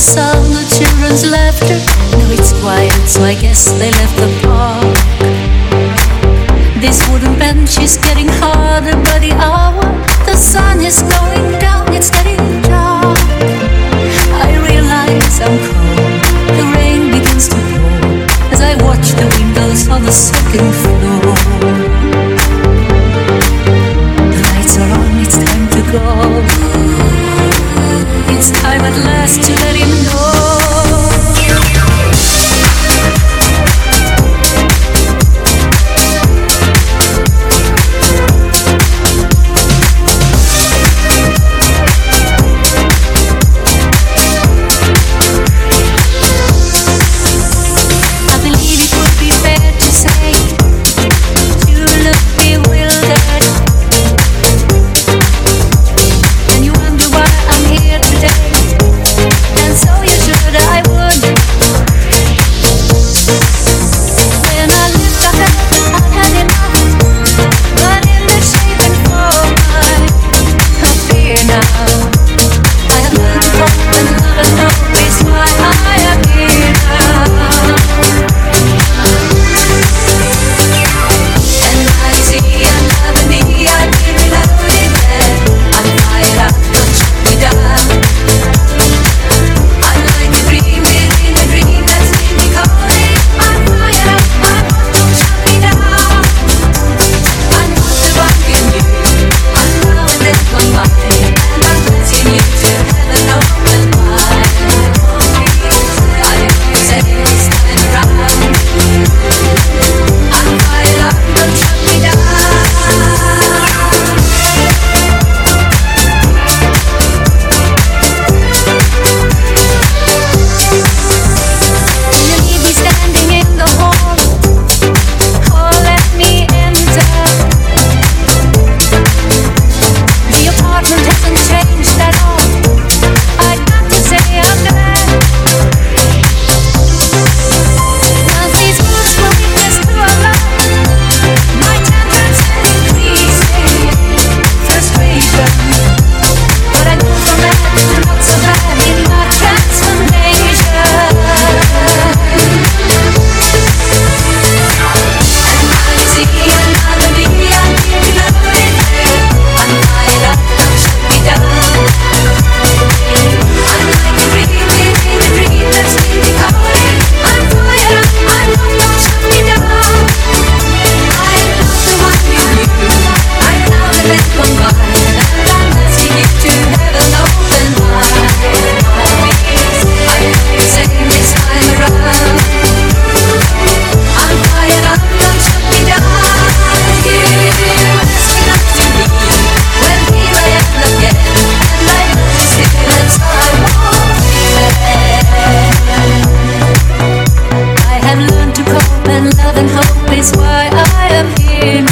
sound of children's laughter. No, it's quiet, so I guess they left the park. This wooden bench is getting harder by the hour. The sun is going down, it's getting dark. I realize I'm cold. The rain begins to pour as I watch the windows on the second floor. time at last to let him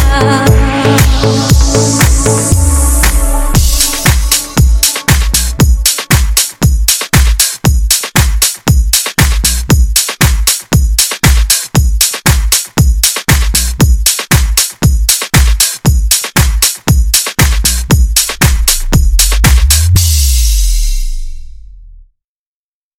love.